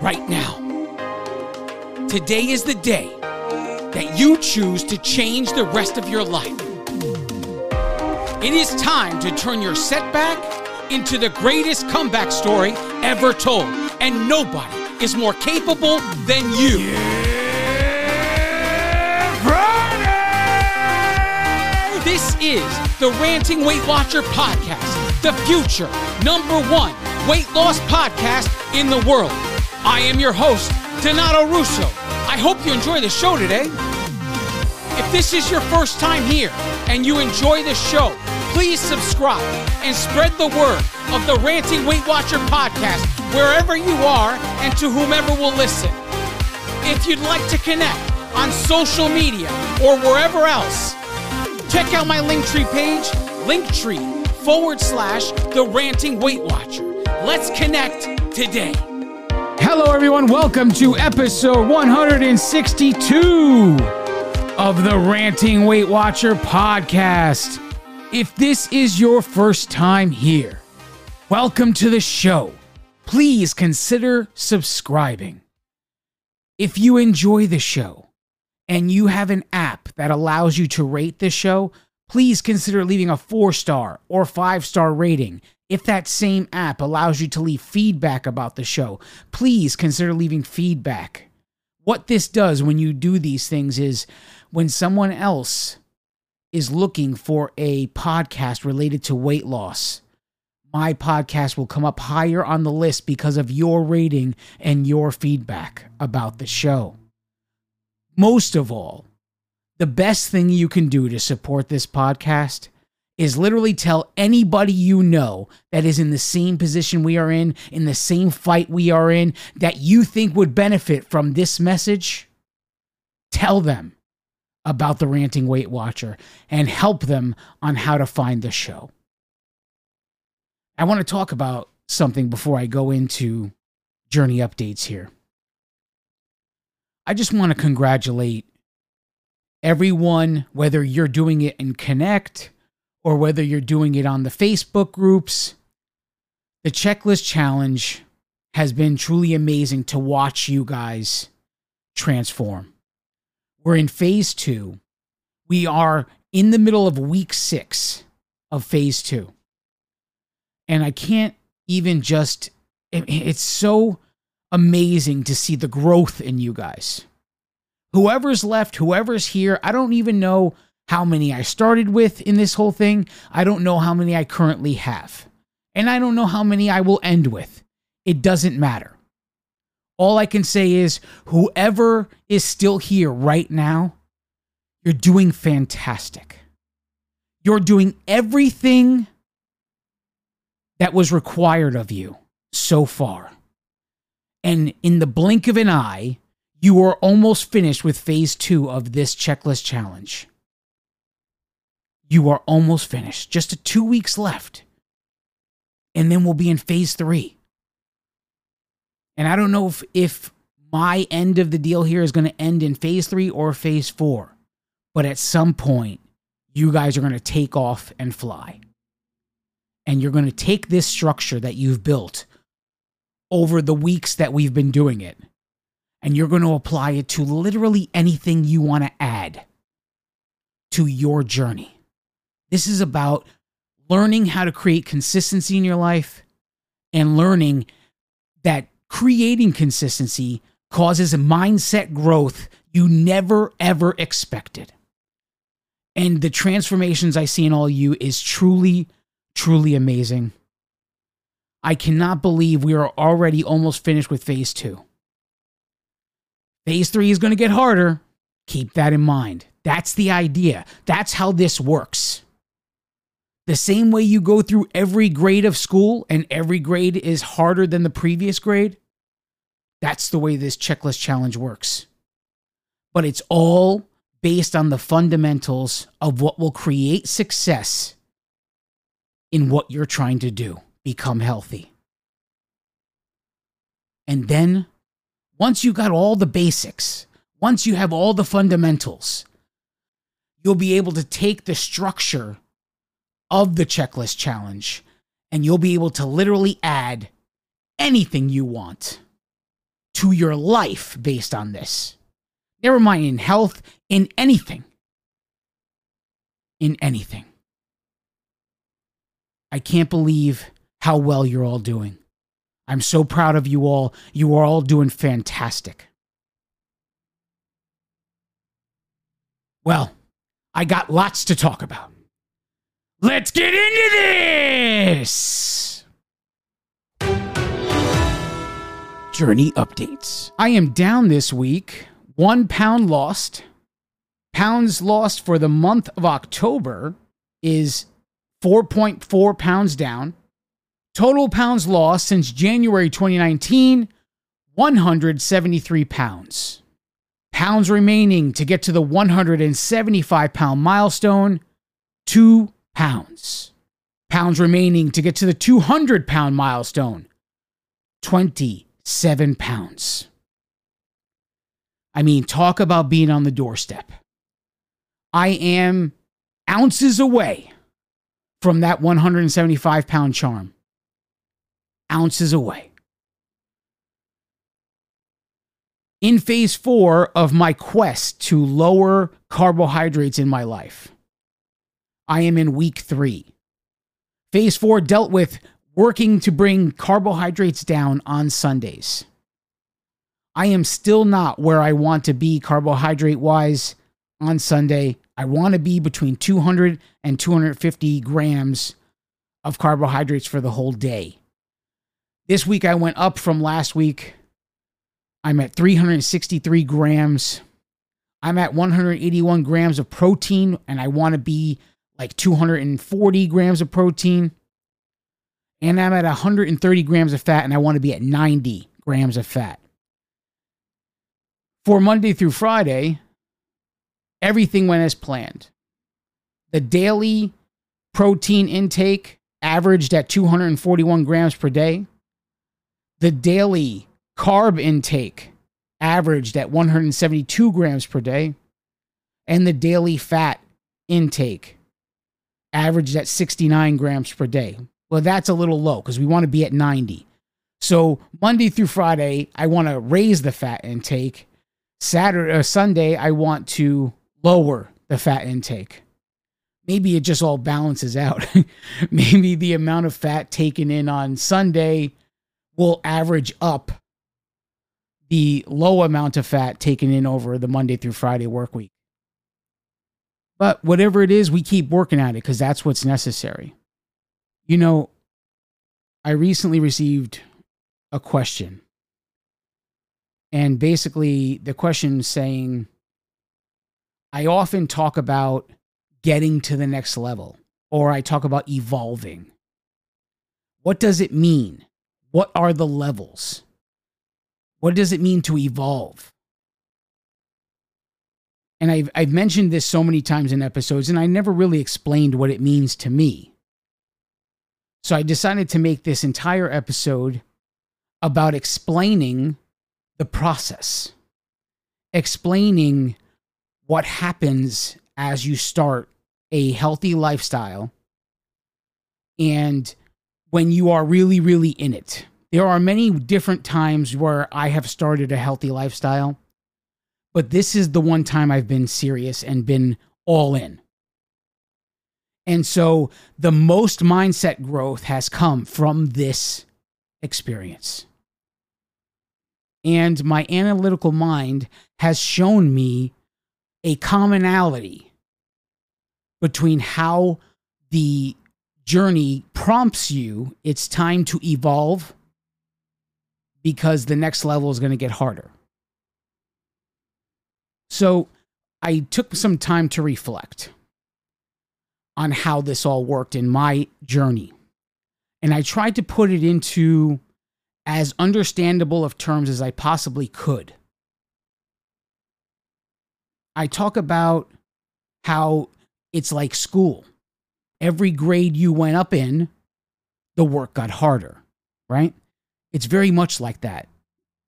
right now. Today is the day that you choose to change the rest of your life. It is time to turn your setback into the greatest comeback story ever told, and nobody is more capable than you. This is the Ranting Weight Watcher podcast, the future number one weight loss podcast in the world. I am your host, Donato Russo. I hope you enjoy the show today. If this is your first time here and you enjoy the show, please subscribe and spread the word of the Ranting Weight Watcher podcast wherever you are and to whomever will listen. If you'd like to connect on social media or wherever else, check out my Linktree page, Linktree forward slash the Ranting Weight Watcher. Let's connect today. Hello, everyone. Welcome to episode 162 of the Ranting Weight Watcher podcast. If this is your first time here, welcome to the show. Please consider subscribing. If you enjoy the show and you have an app that allows you to rate the show, please consider leaving a four star or five star rating. If that same app allows you to leave feedback about the show, please consider leaving feedback. What this does when you do these things is when someone else is looking for a podcast related to weight loss, my podcast will come up higher on the list because of your rating and your feedback about the show. Most of all, the best thing you can do to support this podcast is literally tell anybody you know that is in the same position we are in, in the same fight we are in, that you think would benefit from this message. Tell them about the Ranting Weight Watcher and help them on how to find the show. I want to talk about something before I go into journey updates here. I just want to congratulate everyone, whether you're doing it in Connect or whether you're doing it on the Facebook groups. The checklist challenge has been truly amazing to watch you guys transform. We're in phase two. We are in the middle of week six of phase two. And I can't even just, it's so amazing to see the growth in you guys. Whoever's left, whoever's here, I don't even know how many I started with in this whole thing. I don't know how many I currently have. And I don't know how many I will end with. It doesn't matter. All I can say is whoever is still here right now, you're doing fantastic. You're doing everything that was required of you so far. And in the blink of an eye, you are almost finished with phase two of this checklist challenge. You are almost finished. Just two weeks left. And then we'll be in phase three. And I don't know if, if my end of the deal here is going to end in phase three or phase four. But at some point, you guys are going to take off and fly. And you're going to take this structure that you've built over the weeks that we've been doing it, and you're going to apply it to literally anything you want to add to your journey. This is about learning how to create consistency in your life and learning that creating consistency causes a mindset growth you never ever expected. And the transformations I see in all of you is truly, truly amazing. I cannot believe we are already almost finished with phase two. Phase three is going to get harder. Keep that in mind. That's the idea. That's how this works. The same way you go through every grade of school and every grade is harder than the previous grade, that's the way this checklist challenge works. But it's all based on the fundamentals of what will create success in what you're trying to do become healthy. And then, once you got all the basics, once you have all the fundamentals, you'll be able to take the structure of the checklist challenge and you'll be able to literally add anything you want to your life based on this. Never mind in health, in anything. In anything. I can't believe how well you're all doing. I'm so proud of you all. You are all doing fantastic. Well, I got lots to talk about. Let's get into this! Journey updates. I am down this week, one pound lost. Pounds lost for the month of October is 4.4 pounds down. Total pounds lost since January 2019, 173 pounds. Pounds remaining to get to the 175 pound milestone, 2 pounds. Pounds remaining to get to the 200 pound milestone, 27 pounds. I mean, talk about being on the doorstep. I am ounces away from that 175 pound charm ounces away. In phase four of my quest to lower carbohydrates in my life, I am in week three. Phase four dealt with working to bring carbohydrates down on Sundays. I am still not where I want to be carbohydrate wise on Sunday. I want to be between 200 and 250 grams of carbohydrates for the whole day. This week I went up from last week. I'm at 363 grams. I'm at 181 grams of protein, and I want to be like 240 grams of protein. And I'm at 130 grams of fat, and I want to be at 90 grams of fat. For Monday through Friday, everything went as planned. The daily protein intake averaged at 241 grams per day. The daily carb intake averaged at 172 grams per day, and the daily fat intake averaged at 69 grams per day. Well, that's a little low because we want to be at 90. So Monday through Friday, I want to raise the fat intake. Saturday or uh, Sunday, I want to lower the fat intake. Maybe it just all balances out. Maybe the amount of fat taken in on Sunday will average up the low amount of fat taken in over the Monday through Friday work week. But whatever it is, we keep working at it because that's what's necessary. You know, I recently received a question. And basically, the question saying, I often talk about getting to the next level, or I talk about evolving. What does it mean? What are the levels? What does it mean to evolve? And I've, I've mentioned this so many times in episodes, and I never really explained what it means to me. So I decided to make this entire episode about explaining the process, explaining what happens as you start a healthy lifestyle and when you are really, really in it. There are many different times where I have started a healthy lifestyle, but this is the one time I've been serious and been all in. And so the most mindset growth has come from this experience. And my analytical mind has shown me a commonality between how the journey prompts you it's time to evolve because the next level is going to get harder. So I took some time to reflect on how this all worked in my journey. And I tried to put it into as understandable of terms as I possibly could. I talk about how it's like school every grade you went up in, the work got harder, right? It's very much like that.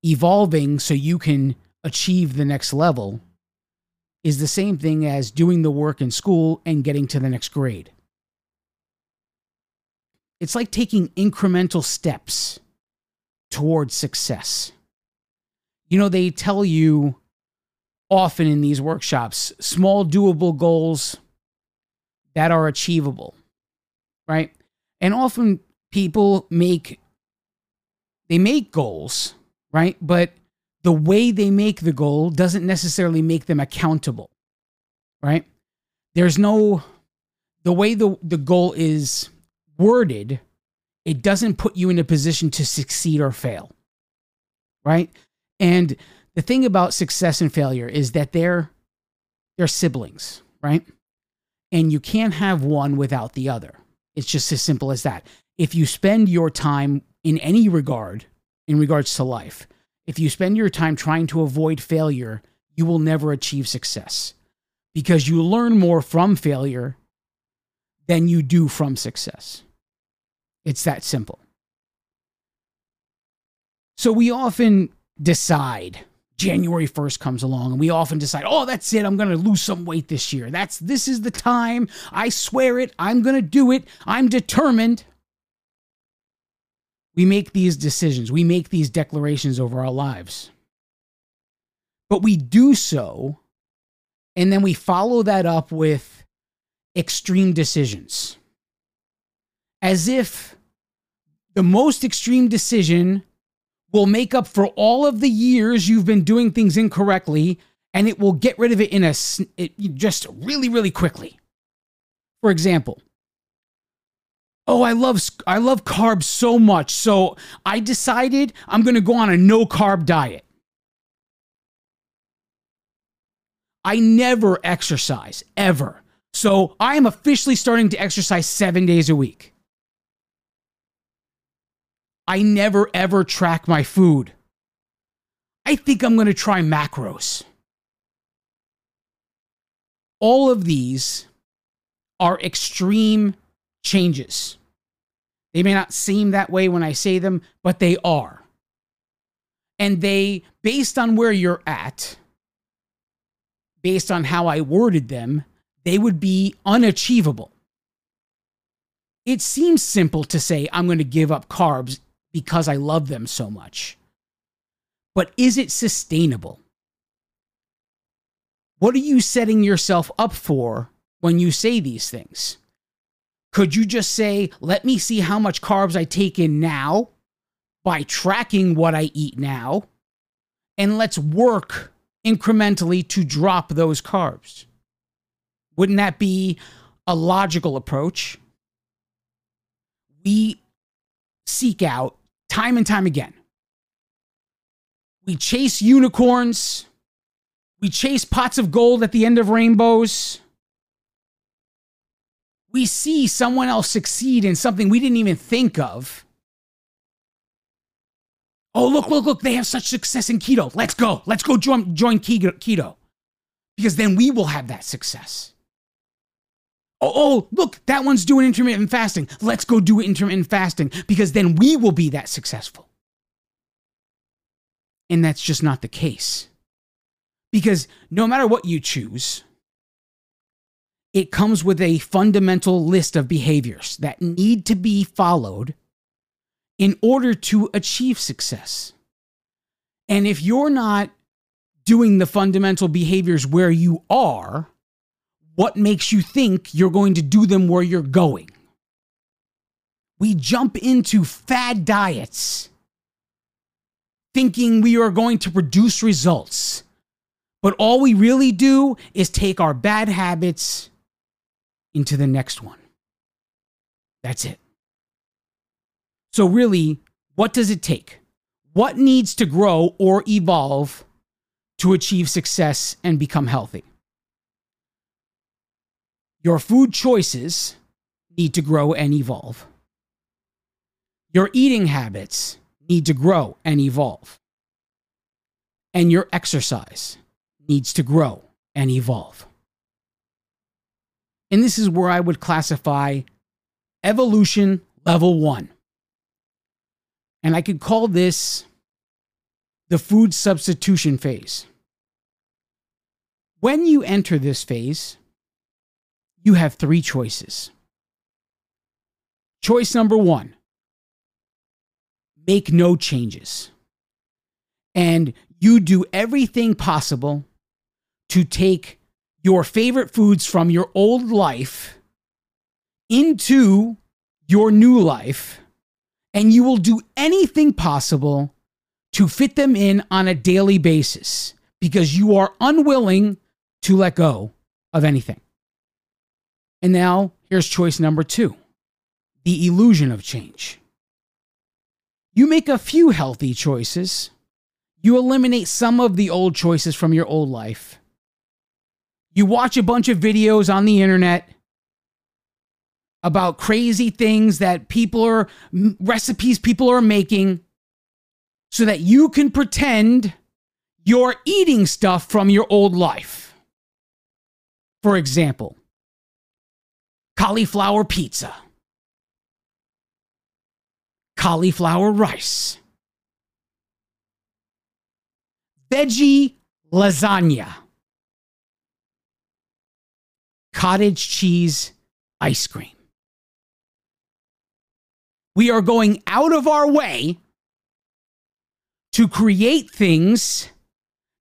Evolving so you can achieve the next level is the same thing as doing the work in school and getting to the next grade. It's like taking incremental steps towards success. You know, they tell you often in these workshops small, doable goals that are achievable, right? And often people make they make goals, right? But the way they make the goal doesn't necessarily make them accountable, right? There's no, the way the, the goal is worded, it doesn't put you in a position to succeed or fail, right? And the thing about success and failure is that they're, they're siblings, right? And you can't have one without the other. It's just as simple as that. If you spend your time in any regard, in regards to life, if you spend your time trying to avoid failure, you will never achieve success because you learn more from failure than you do from success. It's that simple. So we often decide January 1st comes along and we often decide, "Oh, that's it. I'm going to lose some weight this year. That's this is the time. I swear it. I'm going to do it. I'm determined." We make these decisions, we make these declarations over our lives. But we do so, and then we follow that up with extreme decisions. As if the most extreme decision will make up for all of the years you've been doing things incorrectly and it will get rid of it in a it, just really really quickly. For example, oh i love i love carbs so much. So i decided i'm going to go on a no carb diet. I never exercise ever. So i am officially starting to exercise 7 days a week. I never ever track my food. I think i'm going to try macros. All of these are extreme changes. They may not seem that way when I say them, but they are. And they, based on where you're at, based on how I worded them, they would be unachievable. It seems simple to say, I'm going to give up carbs because I love them so much. But is it sustainable? What are you setting yourself up for when you say these things? Could you just say, let me see how much carbs I take in now by tracking what I eat now, and let's work incrementally to drop those carbs? Wouldn't that be a logical approach? We seek out time and time again. We chase unicorns. We chase pots of gold at the end of rainbows we see someone else succeed in something we didn't even think of. Oh, look, look, look, they have such success in keto. Let's go. Let's go join, join keto. Because then we will have that success. Oh, oh, look, that one's doing intermittent fasting. Let's go do intermittent fasting because then we will be that successful. And that's just not the case. Because no matter what you choose, it comes with a fundamental list of behaviors that need to be followed in order to achieve success. And if you're not doing the fundamental behaviors where you are, what makes you think you're going to do them where you're going? We jump into fad diets thinking we are going to produce results. But all we really do is take our bad habits into the next one. That's it. So, really, what does it take? What needs to grow or evolve to achieve success and become healthy? Your food choices need to grow and evolve. Your eating habits need to grow and evolve. And your exercise needs to grow and evolve. And this is where I would classify evolution level one. And I could call this the food substitution phase. When you enter this phase, you have three choices. Choice number one make no changes. And you do everything possible to take your favorite foods from your old life into your new life, and you will do anything possible to fit them in on a daily basis because you are unwilling to let go of anything. And now here's choice number two the illusion of change. You make a few healthy choices. You eliminate some of the old choices from your old life. You watch a bunch of videos on the internet about crazy things that people are, recipes people are making, so that you can pretend you're eating stuff from your old life. For example, cauliflower pizza, cauliflower rice, veggie lasagna, cottage cheese ice cream. We are going out of our way to create things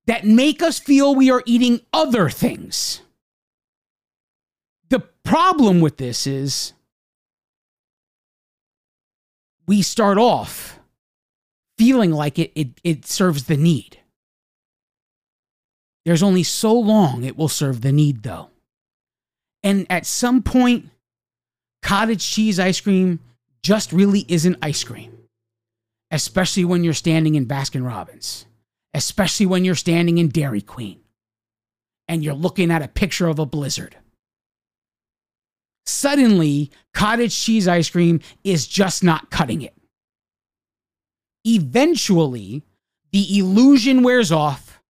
that make us feel we are eating other things. The problem with this is we start off feeling like it, it, it serves the need. There's only so long it will serve the need, though. And at some point, cottage cheese ice cream just really isn't ice cream, especially when you're standing in Baskin Robbins, especially when you're standing in Dairy Queen and you're looking at a picture of a blizzard. Suddenly, cottage cheese ice cream is just not cutting it. Eventually, the illusion wears off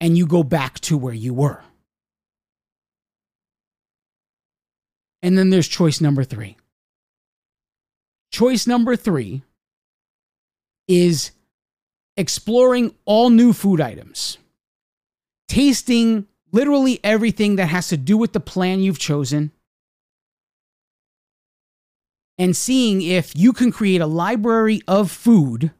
and you go back to where you were. And then there's choice number three. Choice number three is exploring all new food items, tasting literally everything that has to do with the plan you've chosen, and seeing if you can create a library of food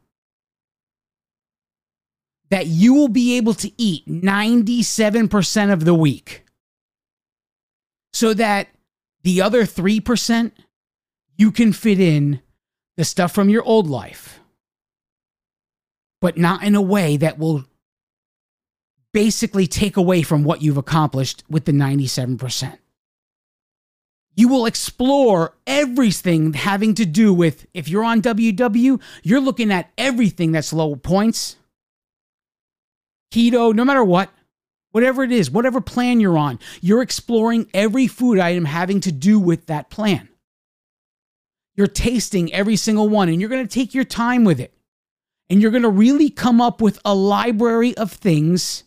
that you will be able to eat 97% of the week. So that the other 3%, you can fit in the stuff from your old life, but not in a way that will basically take away from what you've accomplished with the 97%. You will explore everything having to do with, if you're on WW, you're looking at everything that's low points, keto, no matter what whatever it is, whatever plan you're on, you're exploring every food item having to do with that plan. You're tasting every single one and you're going to take your time with it. And you're going to really come up with a library of things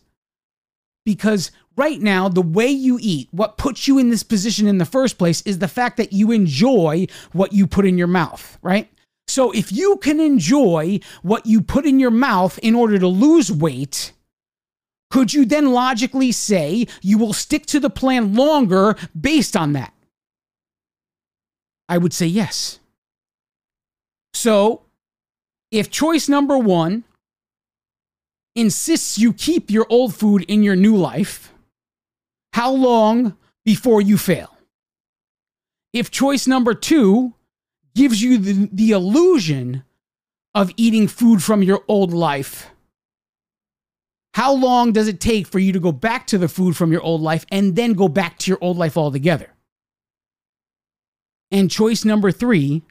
because right now, the way you eat, what puts you in this position in the first place is the fact that you enjoy what you put in your mouth, right? So if you can enjoy what you put in your mouth in order to lose weight, could you then logically say you will stick to the plan longer based on that? I would say yes. So, if choice number one insists you keep your old food in your new life, how long before you fail? If choice number two gives you the, the illusion of eating food from your old life, how long does it take for you to go back to the food from your old life and then go back to your old life altogether? And choice number three,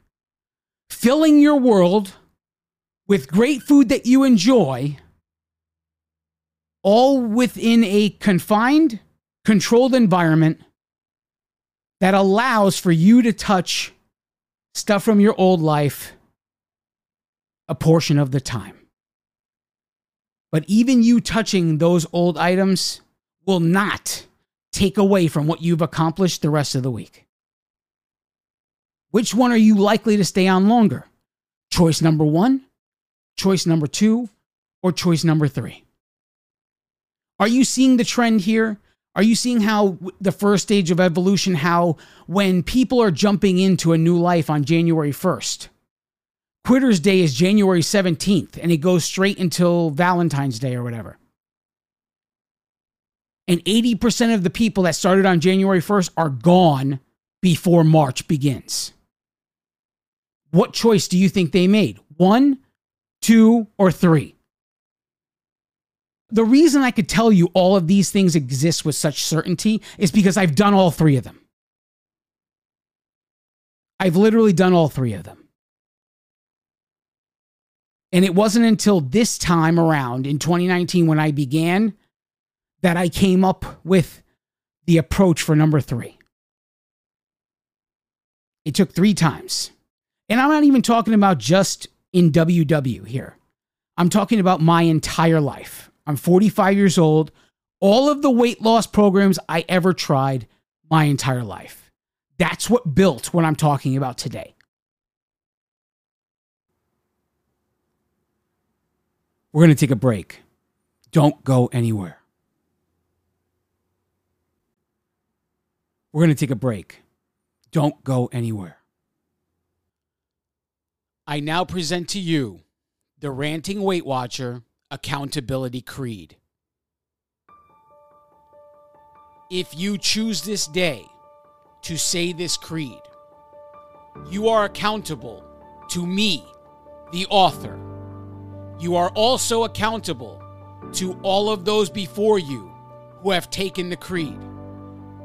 filling your world with great food that you enjoy, all within a confined, controlled environment that allows for you to touch stuff from your old life a portion of the time. But even you touching those old items will not take away from what you've accomplished the rest of the week. Which one are you likely to stay on longer? Choice number one, choice number two, or choice number three? Are you seeing the trend here? Are you seeing how the first stage of evolution, how when people are jumping into a new life on January 1st, Quitter's Day is January 17th and it goes straight until Valentine's Day or whatever. And 80% of the people that started on January 1st are gone before March begins. What choice do you think they made? One, two, or three? The reason I could tell you all of these things exist with such certainty is because I've done all three of them. I've literally done all three of them. And it wasn't until this time around in 2019 when I began that I came up with the approach for number three. It took three times. And I'm not even talking about just in WW here. I'm talking about my entire life. I'm 45 years old. All of the weight loss programs I ever tried my entire life. That's what built what I'm talking about today. We're going to take a break. Don't go anywhere. We're going to take a break. Don't go anywhere. I now present to you the Ranting Weight Watcher Accountability Creed. If you choose this day to say this creed, you are accountable to me, the author you are also accountable to all of those before you who have taken the creed,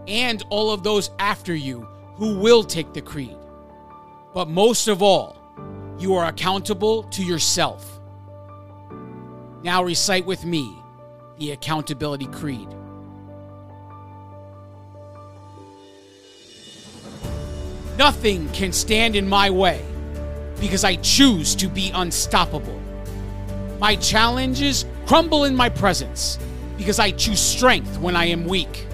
and all of those after you who will take the creed. But most of all, you are accountable to yourself. Now recite with me the Accountability Creed. Nothing can stand in my way because I choose to be unstoppable. My challenges crumble in my presence because I choose strength when I am weak.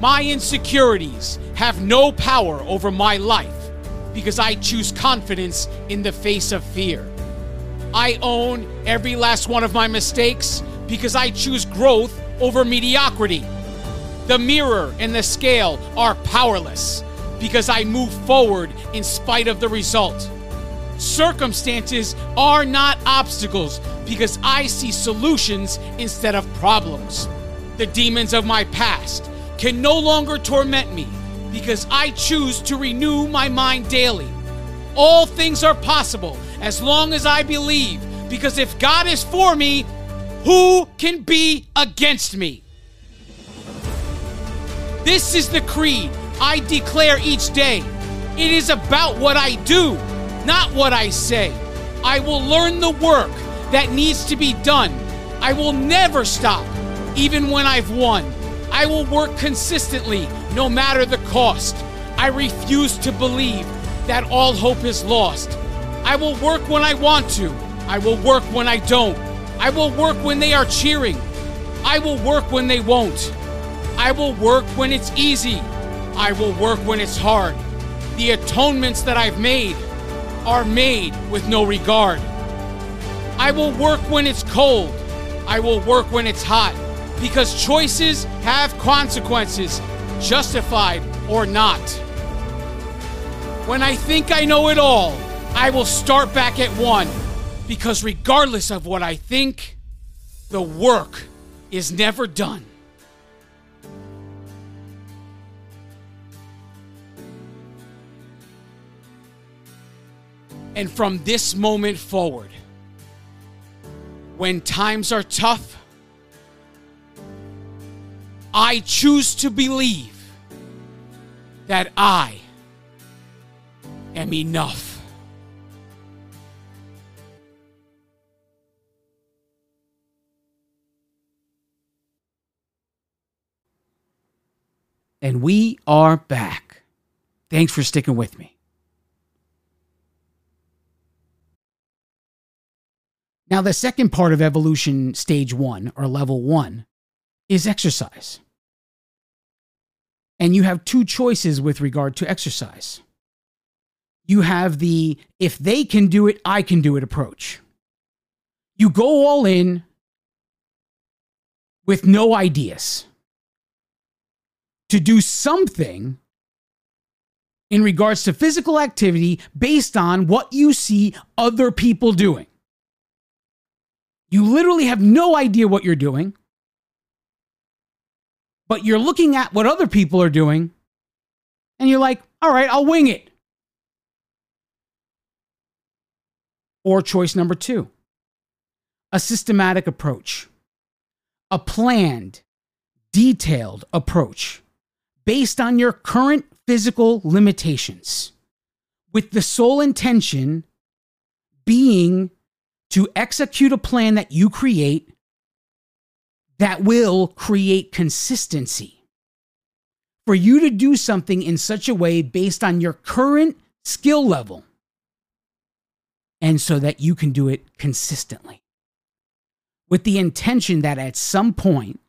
My insecurities have no power over my life because I choose confidence in the face of fear. I own every last one of my mistakes because I choose growth over mediocrity. The mirror and the scale are powerless because I move forward in spite of the result. Circumstances are not obstacles because I see solutions instead of problems. The demons of my past can no longer torment me because I choose to renew my mind daily. All things are possible as long as I believe because if God is for me, who can be against me? This is the creed I declare each day. It is about what I do not what I say. I will learn the work that needs to be done. I will never stop, even when I've won. I will work consistently, no matter the cost. I refuse to believe that all hope is lost. I will work when I want to. I will work when I don't. I will work when they are cheering. I will work when they won't. I will work when it's easy. I will work when it's hard. The atonements that I've made are made with no regard. I will work when it's cold. I will work when it's hot. Because choices have consequences, justified or not. When I think I know it all, I will start back at one. Because regardless of what I think, the work is never done. And from this moment forward, when times are tough, I choose to believe that I am enough. And we are back. Thanks for sticking with me. Now, the second part of evolution, stage one or level one, is exercise. And you have two choices with regard to exercise. You have the if they can do it, I can do it approach. You go all in with no ideas to do something in regards to physical activity based on what you see other people doing. You literally have no idea what you're doing, but you're looking at what other people are doing and you're like, all right, I'll wing it. Or choice number two, a systematic approach, a planned, detailed approach based on your current physical limitations, with the sole intention being to execute a plan that you create that will create consistency. For you to do something in such a way based on your current skill level, and so that you can do it consistently. With the intention that at some point,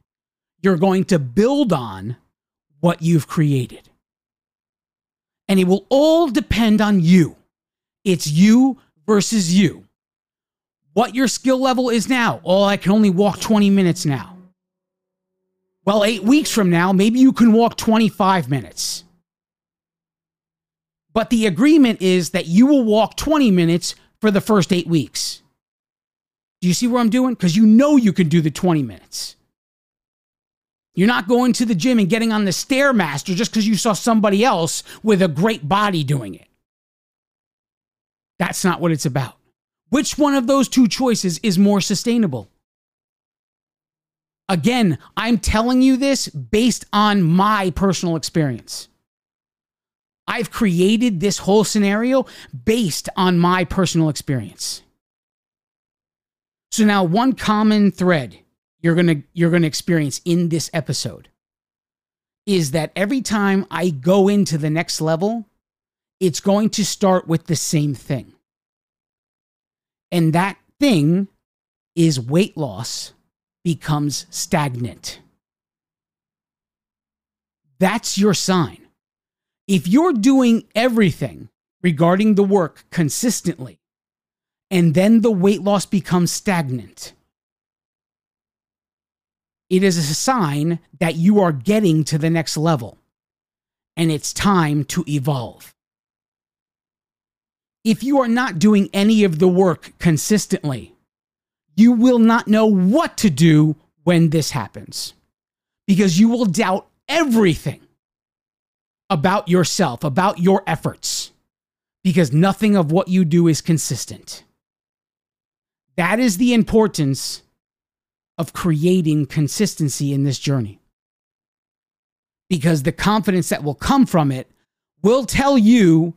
you're going to build on what you've created. And it will all depend on you. It's you versus you. What your skill level is now. Oh, I can only walk 20 minutes now. Well, eight weeks from now, maybe you can walk 25 minutes. But the agreement is that you will walk 20 minutes for the first eight weeks. Do you see where I'm doing? Because you know you can do the 20 minutes. You're not going to the gym and getting on the Stairmaster just because you saw somebody else with a great body doing it. That's not what it's about. Which one of those two choices is more sustainable? Again, I'm telling you this based on my personal experience. I've created this whole scenario based on my personal experience. So now one common thread you're going to you're going to experience in this episode is that every time I go into the next level, it's going to start with the same thing. And that thing is weight loss becomes stagnant. That's your sign. If you're doing everything regarding the work consistently, and then the weight loss becomes stagnant, it is a sign that you are getting to the next level and it's time to evolve. If you are not doing any of the work consistently, you will not know what to do when this happens because you will doubt everything about yourself, about your efforts, because nothing of what you do is consistent. That is the importance of creating consistency in this journey. Because the confidence that will come from it will tell you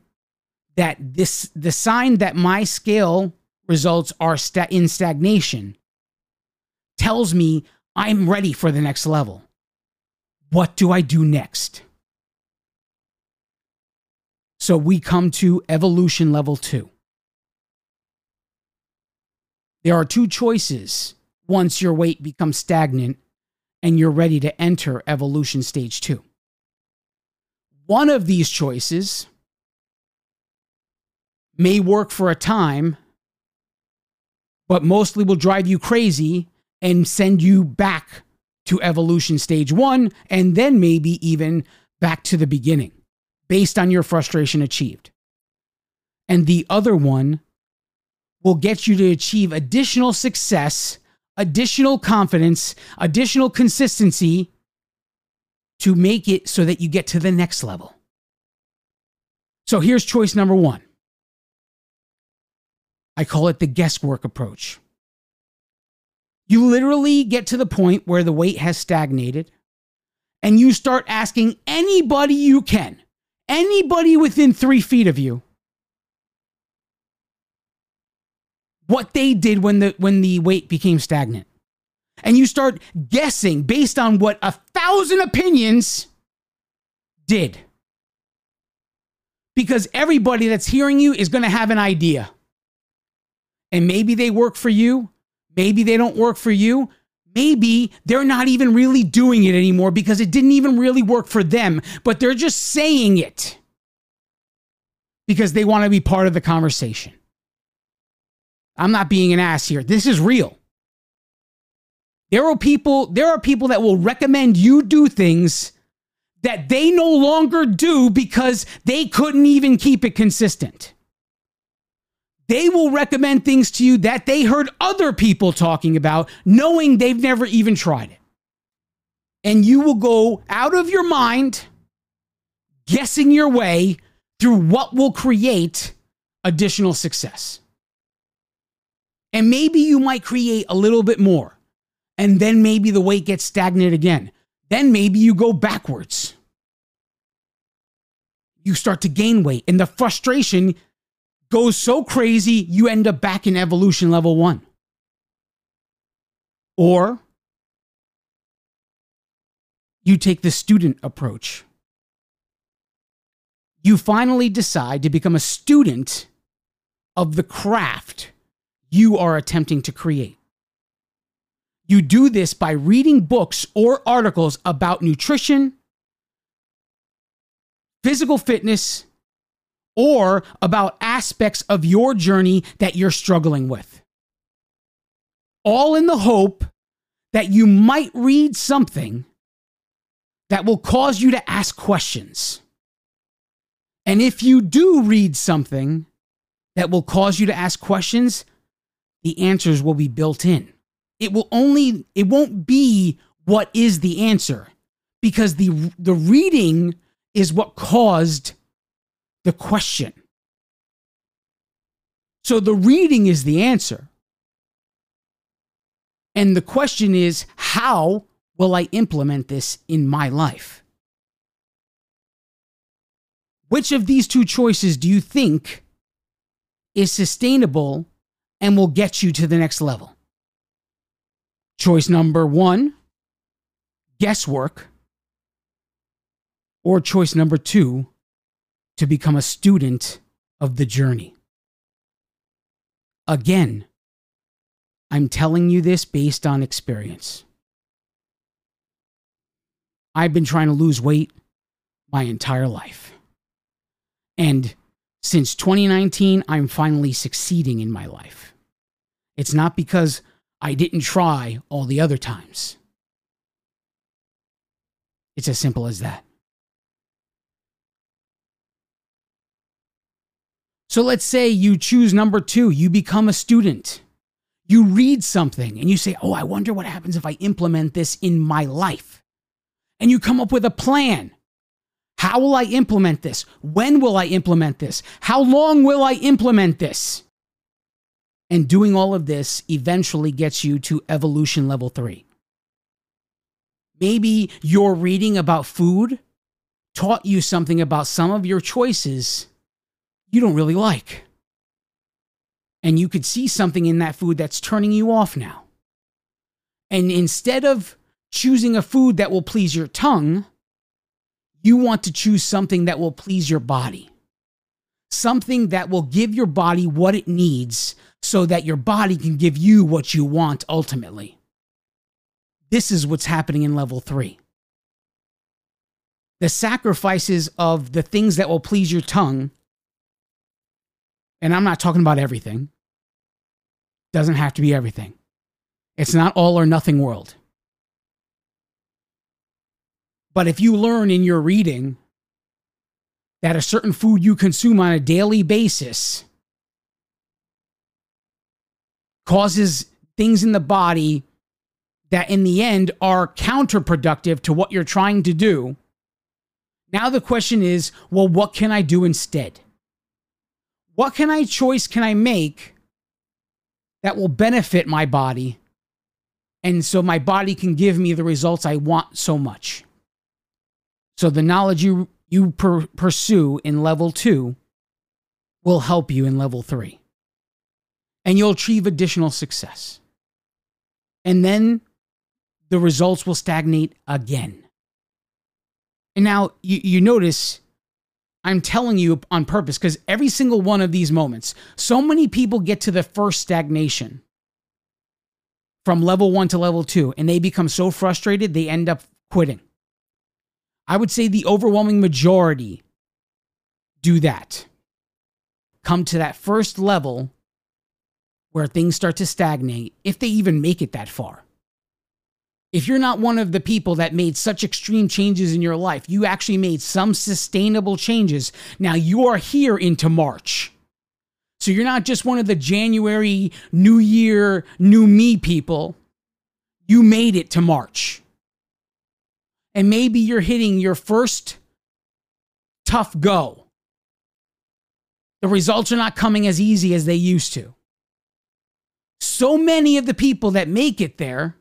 that this the sign that my scale results are in stagnation tells me I'm ready for the next level. What do I do next? So we come to evolution level 2. There are two choices once your weight becomes stagnant and you're ready to enter evolution stage two. One of these choices may work for a time, but mostly will drive you crazy and send you back to evolution stage one, and then maybe even back to the beginning based on your frustration achieved. And the other one will get you to achieve additional success additional confidence, additional consistency to make it so that you get to the next level. So here's choice number one I call it the guesswork approach. You literally get to the point where the weight has stagnated and you start asking anybody you can, anybody within three feet of you, what they did when the when the weight became stagnant. And you start guessing based on what a thousand opinions did. Because everybody that's hearing you is going to have an idea. And maybe they work for you, maybe they don't work for you. Maybe they're not even really doing it anymore because it didn't even really work for them, but they're just saying it because they want to be part of the conversation. I'm not being an ass here. This is real. There are people, there are people that will recommend you do things that they no longer do because they couldn't even keep it consistent. They will recommend things to you that they heard other people talking about, knowing they've never even tried it. And you will go out of your mind guessing your way through what will create additional success. And maybe you might create a little bit more. And then maybe the weight gets stagnant again. Then maybe you go backwards. You start to gain weight, and the frustration goes so crazy, you end up back in evolution level one. Or you take the student approach. You finally decide to become a student of the craft you are attempting to create. You do this by reading books or articles about nutrition, physical fitness, or about aspects of your journey that you're struggling with. All in the hope that you might read something that will cause you to ask questions. And if you do read something that will cause you to ask questions, the answers will be built in. It will only it won't be what is the answer because the the reading is what caused the question. So the reading is the answer. And the question is how will I implement this in my life? Which of these two choices do you think is sustainable and will get you to the next level? Choice number one guesswork. Or choice number two to become a student of the journey. Again, I'm telling you this based on experience. I've been trying to lose weight my entire life. And since 2019, I'm finally succeeding in my life. It's not because I didn't try all the other times. It's as simple as that. So let's say you choose number two, you become a student. You read something and you say, Oh, I wonder what happens if I implement this in my life. And you come up with a plan. How will I implement this? When will I implement this? How long will I implement this? And doing all of this eventually gets you to evolution level three. Maybe your reading about food taught you something about some of your choices you don't really like. And you could see something in that food that's turning you off now. And instead of choosing a food that will please your tongue, you want to choose something that will please your body. Something that will give your body what it needs so that your body can give you what you want ultimately. This is what's happening in level three. The sacrifices of the things that will please your tongue and I'm not talking about everything. Doesn't have to be everything. It's not all or nothing world. But if you learn in your reading that a certain food you consume on a daily basis causes things in the body that in the end are counterproductive to what you're trying to do, now the question is well, what can I do instead? What can I choice can I make that will benefit my body and so my body can give me the results I want so much. So the knowledge you you per- pursue in level 2 will help you in level 3. And you'll achieve additional success. And then the results will stagnate again. And now you, you notice I'm telling you on purpose because every single one of these moments, so many people get to the first stagnation from level one to level two, and they become so frustrated they end up quitting. I would say the overwhelming majority do that. Come to that first level where things start to stagnate, if they even make it that far. If you're not one of the people that made such extreme changes in your life, you actually made some sustainable changes. Now you are here into March. So you're not just one of the January, New Year, New Me people. You made it to March. And maybe you're hitting your first tough go. The results are not coming as easy as they used to. So many of the people that make it there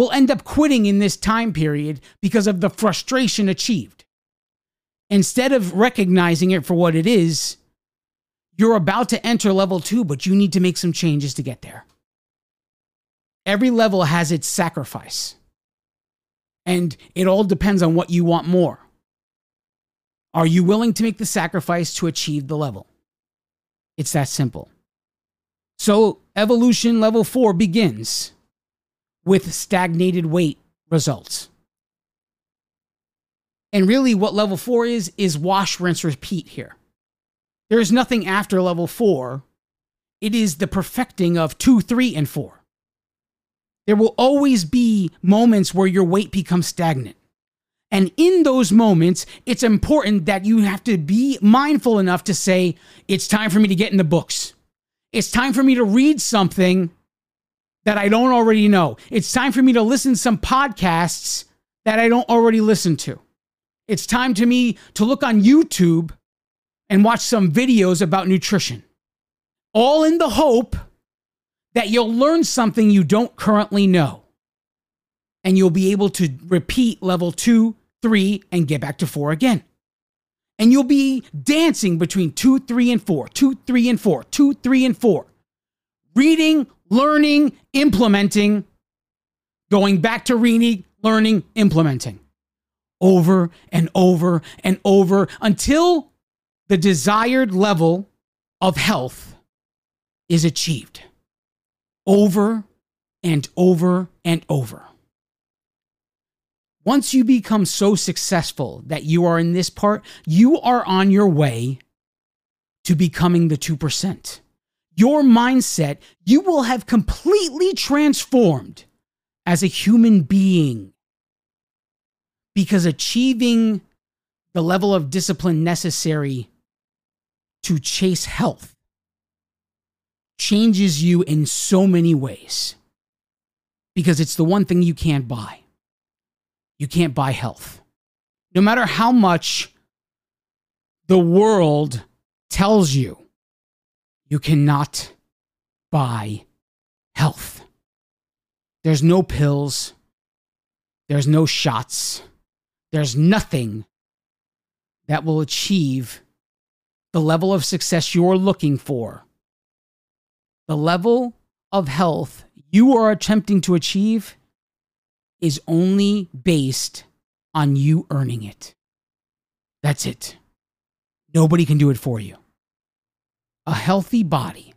will end up quitting in this time period because of the frustration achieved. Instead of recognizing it for what it is, you're about to enter level two, but you need to make some changes to get there. Every level has its sacrifice, and it all depends on what you want more. Are you willing to make the sacrifice to achieve the level? It's that simple. So, evolution level four begins with stagnated weight results. And really, what level four is, is wash, rinse, repeat here. There is nothing after level four. It is the perfecting of two, three, and four. There will always be moments where your weight becomes stagnant. And in those moments, it's important that you have to be mindful enough to say, it's time for me to get in the books. It's time for me to read something that I don't already know. It's time for me to listen to some podcasts that I don't already listen to. It's time to me to look on YouTube and watch some videos about nutrition. All in the hope that you'll learn something you don't currently know. And you'll be able to repeat level two, three, and get back to four again. And you'll be dancing between two, three, and four, two, three, and four, two, three, and four. Reading, learning, implementing, going back to reading, learning, implementing over and over and over until the desired level of health is achieved over and over and over. Once you become so successful that you are in this part, you are on your way to becoming the 2% your mindset, you will have completely transformed as a human being. Because achieving the level of discipline necessary to chase health changes you in so many ways. Because it's the one thing you can't buy. You can't buy health. No matter how much the world tells you you cannot buy health. There's no pills. There's no shots. There's nothing that will achieve the level of success you're looking for. The level of health you are attempting to achieve is only based on you earning it. That's it. Nobody can do it for you. A healthy body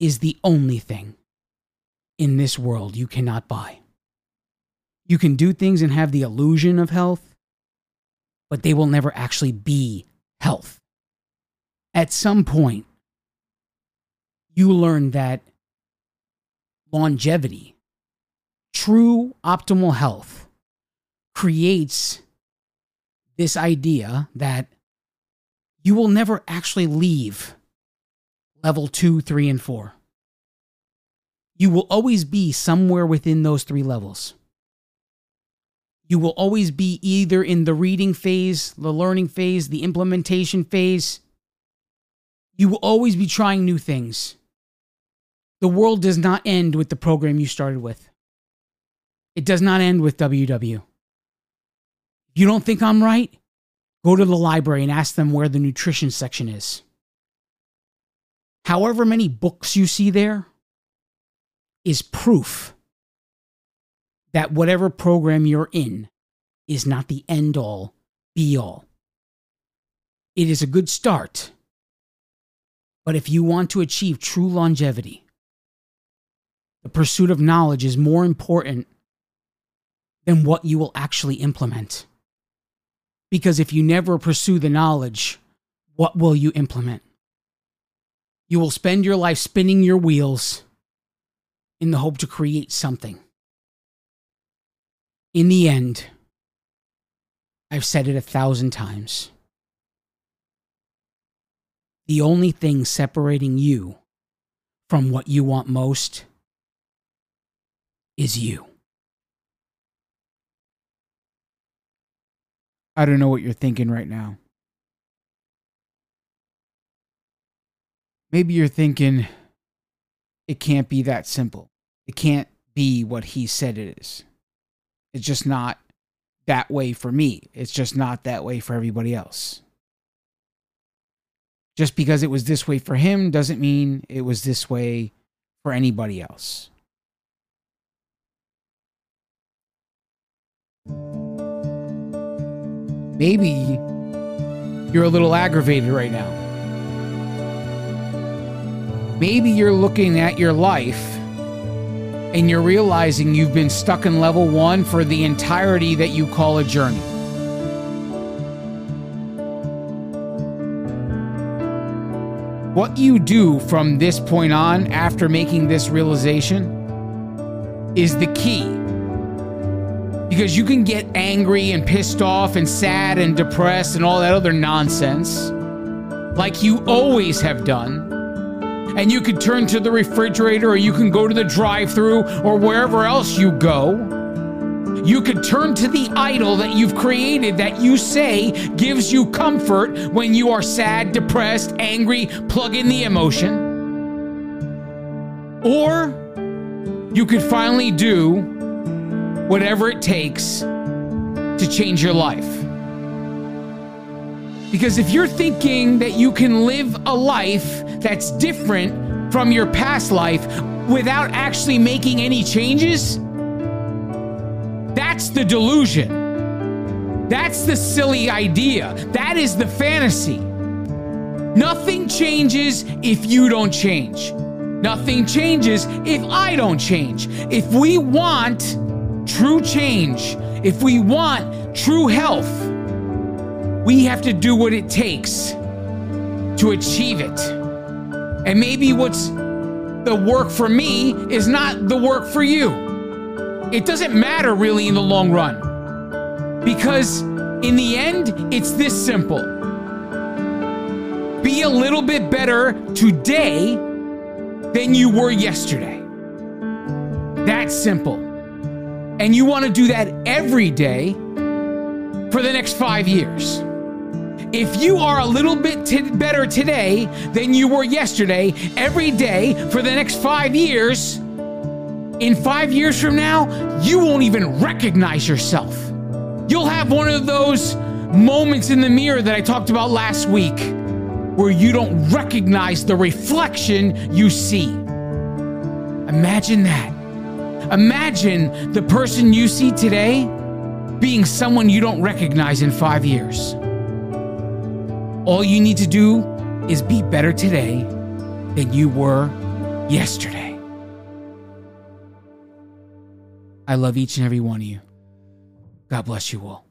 is the only thing in this world you cannot buy. You can do things and have the illusion of health, but they will never actually be health. At some point, you learn that longevity, true optimal health, creates this idea that you will never actually leave level two, three, and four. You will always be somewhere within those three levels. You will always be either in the reading phase, the learning phase, the implementation phase. You will always be trying new things. The world does not end with the program you started with. It does not end with WW. You don't think I'm right? Go to the library and ask them where the nutrition section is however many books you see there is proof that whatever program you're in is not the end all be all. It is a good start. But if you want to achieve true longevity, the pursuit of knowledge is more important than what you will actually implement. Because if you never pursue the knowledge, what will you implement? You will spend your life spinning your wheels in the hope to create something. In the end, I've said it a thousand times. The only thing separating you from what you want most is you. I don't know what you're thinking right now. Maybe you're thinking it can't be that simple. It can't be what he said it is. It's just not that way for me. It's just not that way for everybody else. Just because it was this way for him doesn't mean it was this way for anybody else. Maybe you're a little aggravated right now. Maybe you're looking at your life and you're realizing you've been stuck in level one for the entirety that you call a journey. What you do from this point on after making this realization is the key. Because you can get angry and pissed off and sad and depressed and all that other nonsense, like you always have done. And you could turn to the refrigerator or you can go to the drive through or wherever else you go you could turn to the idol that you've created that you say gives you comfort when you are sad, depressed, angry, plug in the emotion. Or you could finally do whatever it takes to change your life. Because if you're thinking that you can live a life that's different from your past life without actually making any changes, that's the delusion. That's the silly idea. That is the fantasy. Nothing changes if you don't change. Nothing changes if I don't change. If we want true change, if we want true health, we have to do what it takes to achieve it. And maybe what's the work for me is not the work for you it doesn't matter really in the long run. Because in the end, it's this simple be a little bit better today than you were yesterday. That's simple. And you want to do that every day for the next five years. If you are a little bit t- better today than you were yesterday, every day for the next five years, in five years from now, you won't even recognize yourself. You'll have one of those moments in the mirror that I talked about last week where you don't recognize the reflection you see. Imagine that. Imagine the person you see today being someone you don't recognize in five years. All you need to do is be better today than you were yesterday. I love each and every one of you. God bless you all.